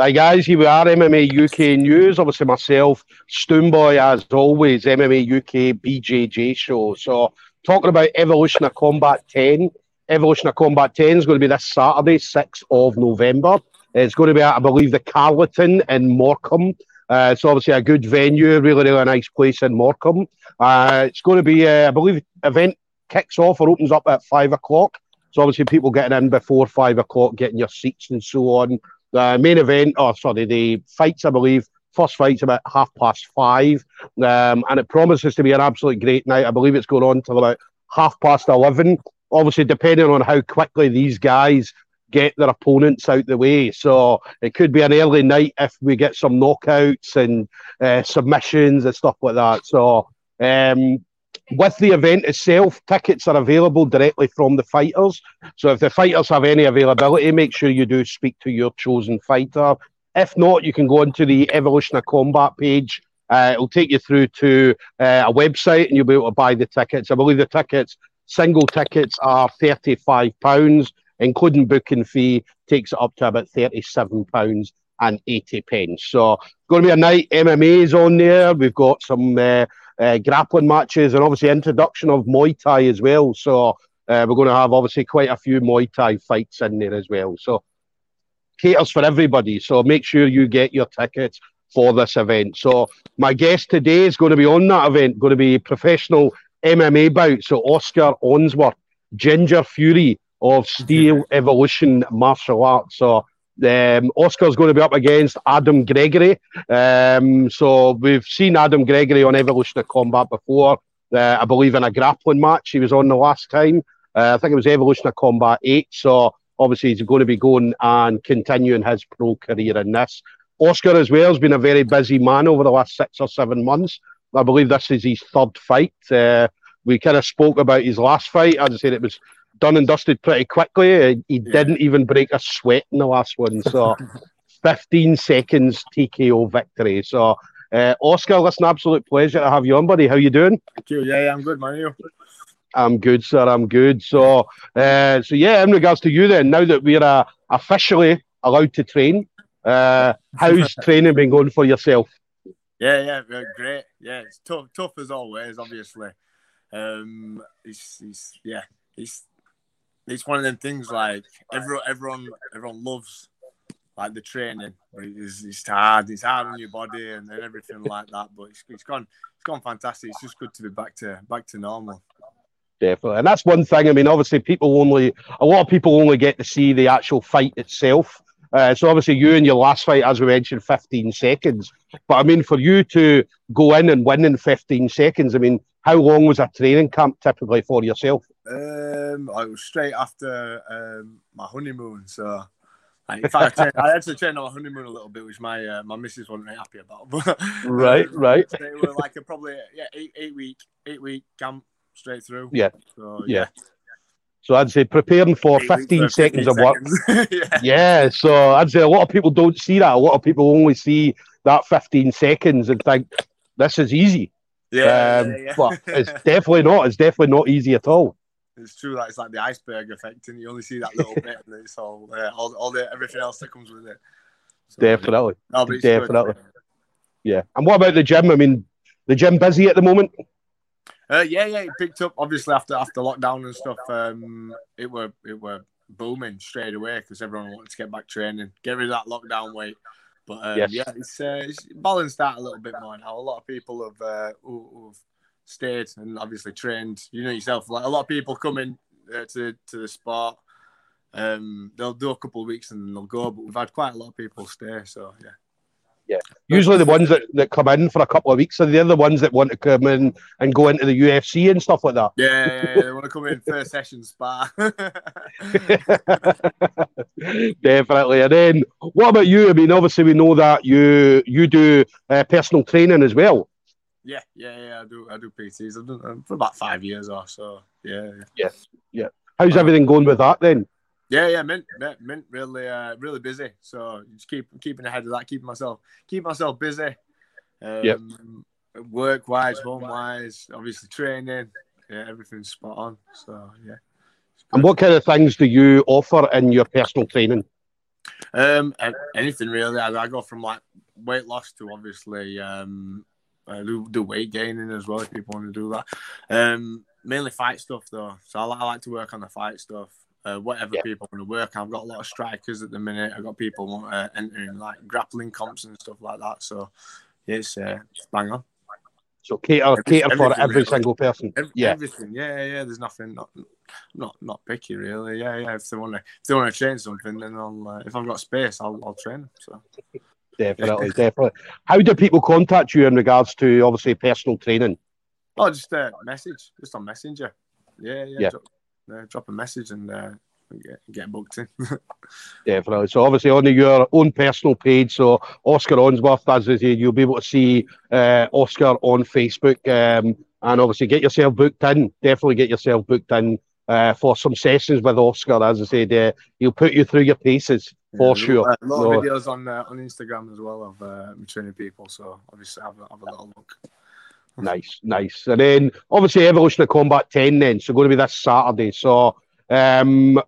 Hi guys, here we are, MMA UK News. Obviously myself, Stoomboy as always, MMA UK BJJ show. So talking about Evolution of Combat 10. Evolution of Combat 10 is going to be this Saturday, 6th of November. It's going to be I believe, the Carlton in Morecambe. Uh, it's obviously a good venue, really, really nice place in Morecambe. Uh, it's going to be, uh, I believe, event kicks off or opens up at five o'clock. So obviously, people getting in before five o'clock, getting your seats and so on. The main event, oh sorry, the fights, I believe, first fight's about half past five, um, and it promises to be an absolutely great night. I believe it's going on till about half past eleven. Obviously, depending on how quickly these guys get their opponents out the way. So it could be an early night if we get some knockouts and uh, submissions and stuff like that. So um, with the event itself, tickets are available directly from the fighters. So if the fighters have any availability, make sure you do speak to your chosen fighter. If not, you can go onto the Evolution of Combat page. Uh, it'll take you through to uh, a website and you'll be able to buy the tickets. I believe the tickets, single tickets, are £35, including booking fee, takes it up to about £37 and 80 pence. So, going to be a night. MMA's on there. We've got some. Uh, uh, grappling matches, and obviously introduction of Muay Thai as well. So uh, we're going to have obviously quite a few Muay Thai fights in there as well. So caters for everybody. So make sure you get your tickets for this event. So my guest today is going to be on that event, going to be professional MMA bout. So Oscar Unsworth, Ginger Fury of Steel Evolution Martial Arts. So um, Oscar's going to be up against Adam Gregory. Um, so we've seen Adam Gregory on Evolution of Combat before. Uh, I believe in a grappling match he was on the last time. Uh, I think it was Evolution of Combat 8. So obviously he's going to be going and continuing his pro career in this. Oscar as well has been a very busy man over the last six or seven months. I believe this is his third fight. Uh, we kind of spoke about his last fight. As I said, it was done and dusted pretty quickly. He yeah. didn't even break a sweat in the last one. So 15 seconds TKO victory. So uh, Oscar, an absolute pleasure to have you on, buddy. How you doing? Thank you. Yeah, yeah I'm good, man. I'm good, sir. I'm good. So, uh, so yeah. In regards to you, then, now that we're uh, officially allowed to train, uh, how's training been going for yourself? Yeah, yeah, great. Yeah, it's tough, tough as always. Obviously, um, it's, it's yeah, it's it's one of them things like everyone, everyone, everyone loves like the training. It's, it's hard. It's hard on your body and, and everything like that. But it's, it's gone. It's gone fantastic. It's just good to be back to back to normal. Definitely, and that's one thing. I mean, obviously, people only a lot of people only get to see the actual fight itself. Uh, so obviously, you in your last fight, as we mentioned, 15 seconds. But I mean, for you to go in and win in 15 seconds, I mean, how long was a training camp typically for yourself? Um, I was straight after um, my honeymoon, so. Like, in fact, I, had to trained on my honeymoon a little bit, which my uh, my missus wasn't very happy about. But right, um, right. They were like a probably yeah eight eight week eight week camp straight through. Yeah. So, yeah. yeah. So I'd say preparing for 15 seconds of work. yeah. yeah. So I'd say a lot of people don't see that. A lot of people only see that 15 seconds and think this is easy. Yeah, um, yeah, yeah. but it's definitely not. It's definitely not easy at all. It's true that it's like the iceberg effect, and you only see that little bit, and it's all, uh, all, all the everything else that comes with it. So, definitely, no, definitely. Good. Yeah. And what about the gym? I mean, the gym busy at the moment? Uh, yeah, yeah, it picked up obviously after after lockdown and stuff. Um, it were it were booming straight away because everyone wanted to get back training, get rid of that lockdown weight. But um, yes. yeah, it's, uh, it's balanced out a little bit more now. A lot of people have uh, who, who've stayed and obviously trained. You know yourself, like a lot of people come in uh, to to the sport. Um, they'll do a couple of weeks and they'll go, but we've had quite a lot of people stay. So yeah. Yeah. Usually the ones that, that come in for a couple of weeks are the other ones that want to come in and go into the UFC and stuff like that. Yeah, yeah, yeah. they want to come in first session spa. Definitely. And then what about you? I mean, obviously we know that you you do uh, personal training as well. Yeah, yeah, yeah. I do. I do PTs. I've done for about five years or so. Yeah. Yeah. Yeah. How's everything going with that then? Yeah, yeah, mint, mint, mint really, uh, really busy. So just keep keeping ahead of that, keeping myself, keep myself busy. Um, yep. Work wise, home wise, obviously training, yeah, everything's spot on. So yeah. And what kind of things do you offer in your personal training? Um, anything really. I, I, go from like weight loss to obviously um, do, do weight gaining as well if people want to do that. Um, mainly fight stuff though. So I, I like to work on the fight stuff. Uh, whatever yeah. people want to work. I've got a lot of strikers at the minute. I've got people uh, entering like grappling comps and stuff like that. So yeah, it's, uh, it's bang on. So cater, cater for every really. single person. Every, yeah, everything. Yeah, yeah. There's nothing. Not, not, not picky really. Yeah, yeah. If they want to, if they want to train something, then I'll. Uh, if I've got space, I'll, I'll train them. So. Definitely, definitely. How do people contact you in regards to obviously personal training? Oh, just a uh, message, just on Messenger. Yeah, yeah. yeah. Drop, uh, drop a message and uh, get, get booked in. Definitely. So obviously on your own personal page, so Oscar Unsworth, as is, you'll be able to see uh, Oscar on Facebook, um, and obviously get yourself booked in. Definitely get yourself booked in uh, for some sessions with Oscar. As I said, uh, he'll put you through your paces for yeah, sure. A lot of videos on uh, on Instagram as well of uh, training people. So obviously have a, have a little look. Nice, nice. And then obviously Evolution of Combat 10 then, so going to be this Saturday. So um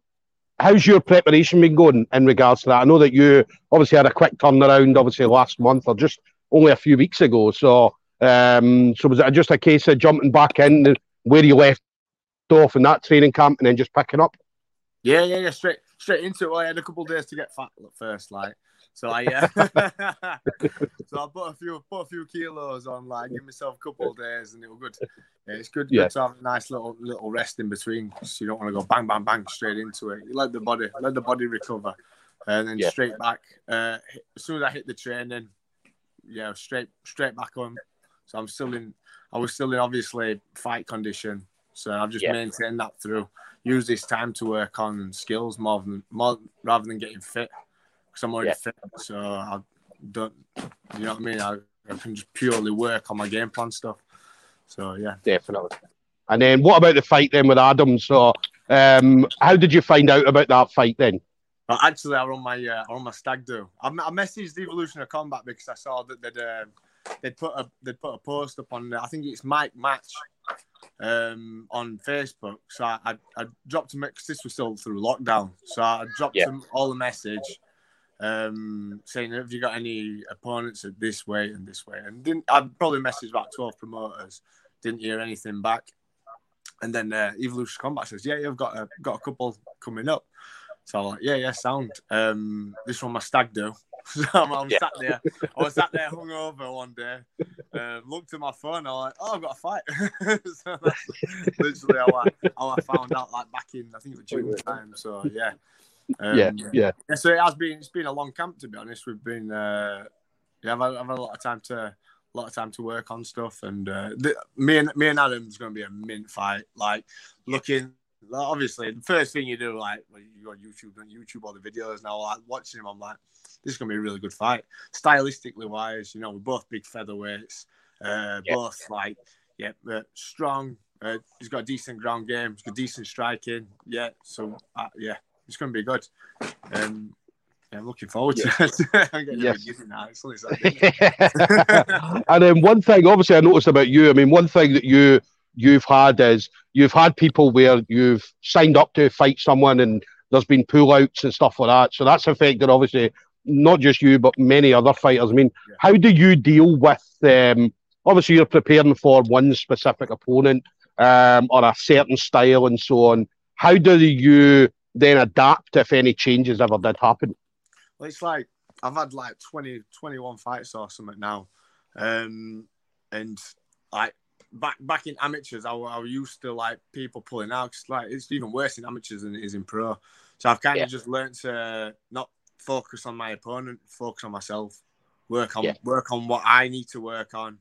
how's your preparation been going in regards to that? I know that you obviously had a quick turnaround, obviously last month or just only a few weeks ago. So, um, so was it just a case of jumping back in where you left off in that training camp and then just picking up? Yeah, yeah, yeah, straight straight into it. I had a couple days to get fat first, like. So I uh, so I put a few put a few kilos on, like give myself a couple of days, and it was good. Yeah, it's good, yeah. good to have a nice little little rest in between because you don't want to go bang bang bang straight into it. You let the body let the body recover, and then yeah. straight back. Uh, as soon as I hit the training, yeah, straight straight back on. So I'm still in. I was still in obviously fight condition. So I've just yeah. maintained that through. Use this time to work on skills more than more rather than getting fit because I'm already yeah. fit. So I don't, you know what I mean? I, I can just purely work on my game plan stuff. So yeah, definitely. And then what about the fight then with Adam? So um, how did you find out about that fight then? Well, actually, I run my uh, run my stag do. I, I messaged the Evolution of Combat because I saw that they'd um, they'd put a they'd put a post up on I think it's Mike Match um, on Facebook. So I, I, I dropped him because this was still through lockdown. So I dropped yeah. him all the message um, saying, "Have you got any opponents at this way and this way?" And didn't I probably messaged about twelve promoters, didn't hear anything back. And then uh, Evolution Combat says, "Yeah, you've got a got a couple coming up." So I'm like, "Yeah, yeah, sound." Um, this one my stag do. so I'm, I'm yeah. sat there. I was sat there hungover one day. Uh, looked at my phone. I was like, "Oh, I've got a fight." so that's literally how I, how I found out. Like back in, I think it was June time. So yeah, um, yeah, yeah. So it has been. It's been a long camp to be honest. We've been. Uh, yeah, I've, I've had a lot of time to a lot of time to work on stuff, and uh, the, me and me and Adam's going to be a mint fight. Like looking, obviously, the first thing you do, like when you go on YouTube and YouTube all the videos and now, like watching him, I'm like, this is going to be a really good fight. Stylistically wise, you know, we're both big featherweights, uh, yeah. both like, yeah, uh, strong. Uh, he's got a decent ground game. He's got decent striking. Yeah, so uh, yeah, it's going to be good. Um, yeah, I'm looking forward to it. I'm getting yes. now. and then one thing, obviously, I noticed about you. I mean, one thing that you you've had is you've had people where you've signed up to fight someone and there's been pullouts and stuff like that. So that's affected obviously not just you but many other fighters. I mean, yeah. how do you deal with? Um, obviously, you're preparing for one specific opponent um, or a certain style and so on. How do you then adapt if any changes ever did happen? Well, it's like I've had like 20, 21 fights or something now. Um, and like back back in amateurs, I, I used to like people pulling out. Cause, like it's even worse in amateurs than it is in pro. So I've kind yeah. of just learned to not focus on my opponent, focus on myself, work on yeah. work on what I need to work on,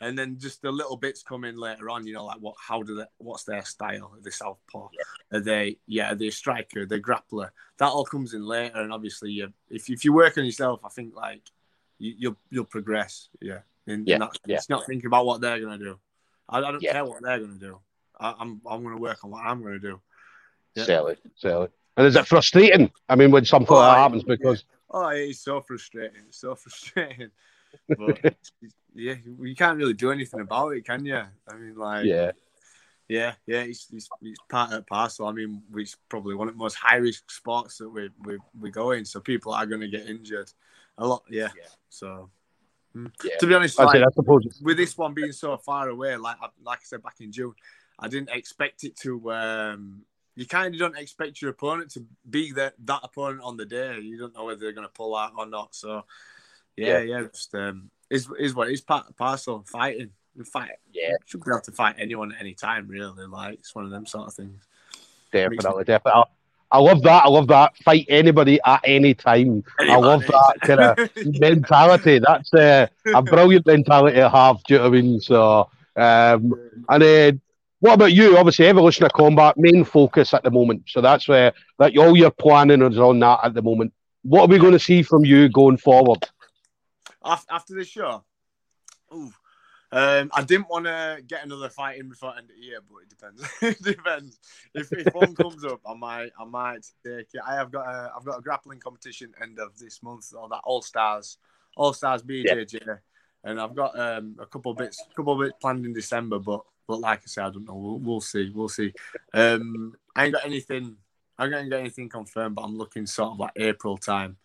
and then just the little bits come in later on. You know, like what, how do they, what's their style? Are they southpaw? Yeah. Are they, yeah, are they a striker? Are they grappler? That all comes in later, and obviously, you, if if you work on yourself, I think like you, will you'll, you'll progress. Yeah, in, yeah. Yeah. It's not thinking about what they're gonna do. I, I don't yeah. care what they're gonna do. I, am I'm, I'm gonna work on what I'm gonna do. Yeah. Certainly, certainly. And is it frustrating? I mean, when something oh, like that happens because. Oh, it's so frustrating. It's so frustrating. But yeah, you can't really do anything about it, can you? I mean, like, yeah, Yeah, yeah, it's, it's, it's part of parcel. I mean, it's probably one of the most high risk sports that we we we go in, so people are going to get injured a lot. Yeah, yeah. so. Mm. Yeah. To be honest, like, with this one being so far away, like like I said back in June, I didn't expect it to. Um, you kind of don't expect your opponent to be that that opponent on the day. You don't know whether they're going to pull out or not. So, yeah, yeah, yeah just um, is is what is part parcel fighting fight. Yeah, should be able to fight anyone at any time. Really, like it's one of them sort of things. Definitely, definitely. I love that. I love that. Fight anybody at any time. Any I love that kind of mentality. That's uh, a brilliant mentality to have. Do you know what I mean? So, um, and then what about you? Obviously, evolution of combat main focus at the moment. So that's where that all your planning is on that at the moment. What are we going to see from you going forward? After the show, Ooh, um, I didn't want to get another fight in before end of the year, but it depends. it depends. If, if one comes up, I might I might take it. I have got a I've got a grappling competition end of this month, or that All Stars All Stars BJJ, yeah. and I've got um, a couple bits couple bits planned in December. But but like I said, I don't know. We'll, we'll see. We'll see. Um, I ain't got anything. I ain't got anything confirmed, but I'm looking sort of like April time,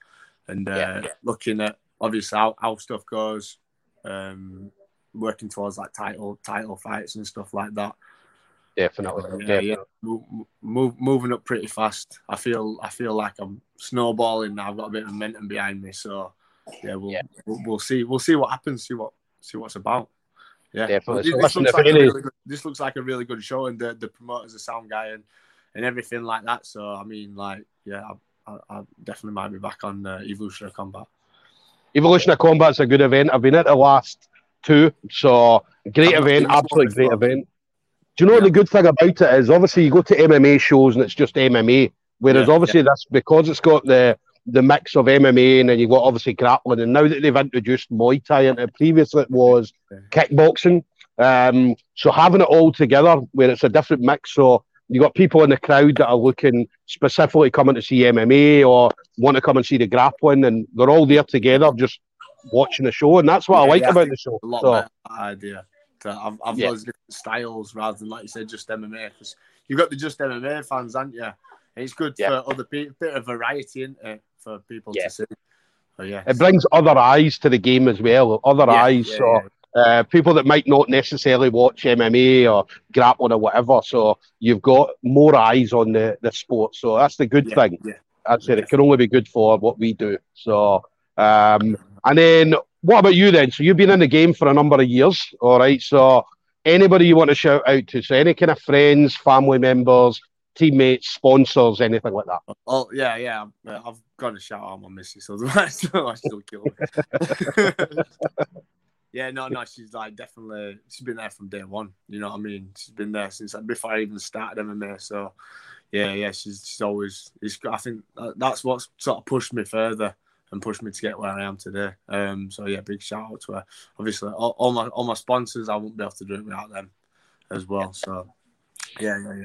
and uh, yeah, looking at obviously how, how stuff goes. Um, working towards like title title fights and stuff like that. Definitely, yeah, yeah. Move, move, moving up pretty fast. I feel I feel like I'm snowballing now. I've got a bit of momentum behind me, so yeah, we'll yeah. We'll, we'll, see we'll see what happens. See what see what's about. Yeah, definitely. This, this, looks like really good, this, looks like a really good show, and the the promoter's a sound guy and and everything like that. So I mean, like, yeah, I, I, I definitely might be back on uh, Evolution of Combat. Evolution of Combat's a good event. I've been at the last two. So great event, absolutely great event. Do you know yeah. the good thing about it is obviously you go to MMA shows and it's just MMA, whereas yeah, obviously yeah. that's because it's got the the mix of MMA and then you've got obviously grappling. And now that they've introduced Muay Thai into it, previously it was kickboxing. Um, so having it all together where it's a different mix. So you got people in the crowd that are looking specifically coming to see MMA or want to come and see the grappling, and they're all there together, just watching the show, and that's what yeah, I like yeah, about I the show. A lot so. better idea. To have, have yeah. different styles rather than like you said, just MMA. Because you've got the just MMA fans, aren't you? And it's good for other people, bit of variety in it for people to see. So, yeah, it brings other eyes to the game as well. Other eyes, so uh, people that might not necessarily watch MMA or grappling or whatever. So you've got more eyes on the, the sport. So that's the good thing. Yeah. I'd say it can only be good for what we do. So um, and then what about you then? So you've been in the game for a number of years, all right? So anybody you want to shout out to? So any kind of friends, family members, teammates, sponsors, anything like that? Oh yeah, yeah. I've got to shout out my missus, otherwise she'll kill me. yeah, no, no, she's like definitely she's been there from day one. You know what I mean? She's been there since before I even started MMA. So yeah, yeah, she's she's always. It's, I think that's what's sort of pushed me further and pushed me to get where I am today. Um, so yeah, big shout out to her. Obviously, all, all, my all my sponsors, I wouldn't be able to do it without them as well. So yeah, yeah,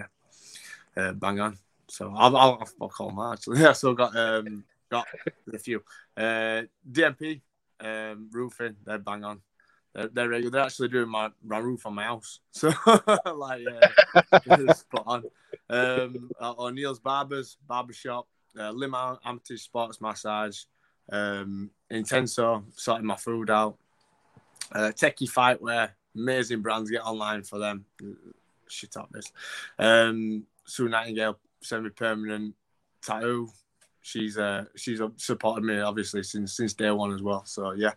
yeah, uh, bang on. So I'll, I'll, I'll call them actually. Yeah, so got um got a few. Uh, DMP, um, roofing, they're bang on. They're, they're, they're actually doing my, my roof on my house. So, like, yeah, spot on. Um, uh, O'Neill's Barbers, Barbershop, uh, Lima Amateur Sports Massage, um, Intenso, sorting my food out. Uh, Techie Fightwear, amazing brands. Get online for them. Shit up this. Um, Sue Nightingale, semi-permanent tattoo. She's uh, she's supported me obviously since since day one as well. So yeah,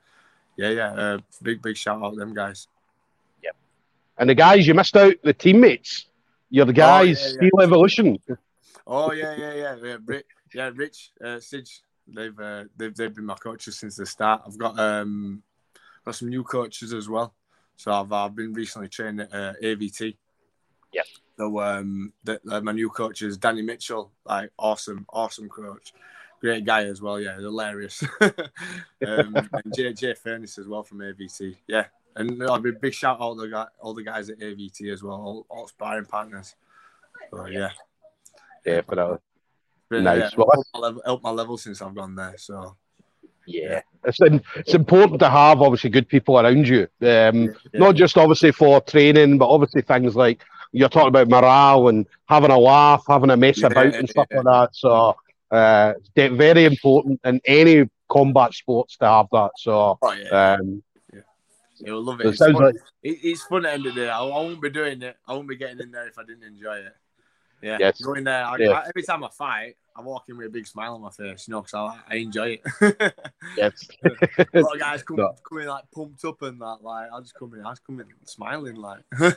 yeah, yeah. Uh, big big shout out to them guys. Yep. And the guys you missed out, the teammates. You're the guys, oh, yeah, yeah. Steel Evolution. Oh yeah, yeah, yeah, yeah. Rich, yeah, Rich, uh, Sige, They've uh, they've they've been my coaches since the start. I've got um got some new coaches as well. So I've I've been recently trained at uh, AVT. Yeah. So um, the, uh, my new coach is Danny Mitchell. Like awesome, awesome coach. Great guy as well. Yeah, hilarious. um, and JJ Furnace as well from AVT. Yeah, and I'll be a big shout out to the guy, all the guys at AVT as well, all, all sparring partners. So yeah. Yeah, but Been, nice. Yeah, well, helped, my level, helped my level since I've gone there. So yeah, it's it's important to have obviously good people around you. Um, yeah. Not just obviously for training, but obviously things like you're talking about morale and having a laugh, having a mess yeah, about and stuff like that. So uh, it's very important in any combat sports to have that. So oh, yeah. Um, You'll love it. It it's, fun. Like... it's fun at the end of the day. I, I won't be doing it. I won't be getting in there if I didn't enjoy it. Yeah, yes. going there. I, I, every time I fight, I walk in with a big smile on my face, you know, because I, I enjoy it. yes. a lot of guys come, no. come in like pumped up and that, like I just come in, I just come in smiling, like. love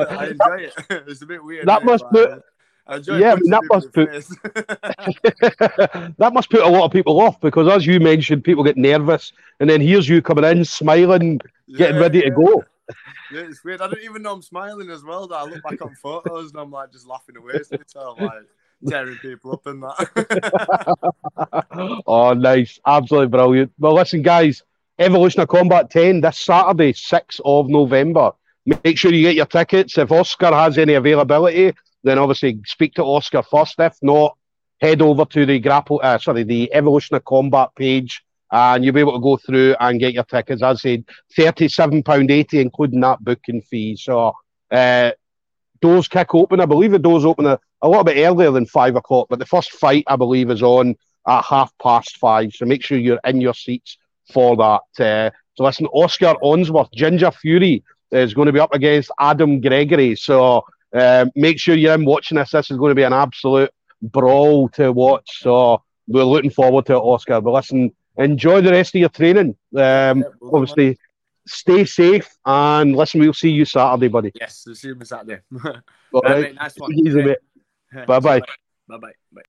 it. I enjoy it. it's a bit weird. That must put. Yeah, I mean, that must put that must put a lot of people off because, as you mentioned, people get nervous, and then here's you coming in, smiling, getting ready yeah. to go. Yeah, it's weird. I don't even know I'm smiling as well. That I look back on photos and I'm like just laughing away myself, like tearing people up and that. oh, nice. Absolutely brilliant. Well, listen, guys, Evolution of Combat 10 this Saturday, 6th of November. Make sure you get your tickets. If Oscar has any availability, then obviously speak to Oscar first. If not, head over to the grapple, uh, sorry, the Evolution of Combat page and you'll be able to go through and get your tickets. As I said, £37.80, including that booking fee. So, uh, doors kick open. I believe the doors open a, a little bit earlier than five o'clock, but the first fight, I believe, is on at half past five. So make sure you're in your seats for that. Uh, so listen, Oscar Unsworth, Ginger Fury is going to be up against Adam Gregory. So uh, make sure you're in watching this. This is going to be an absolute brawl to watch. So we're looking forward to it, Oscar. But listen, enjoy the rest of your training. Um, obviously, stay safe and listen. We'll see you Saturday, buddy. Yes, we'll see you Saturday. All right. Nice one. Bye bye. Bye bye. Bye.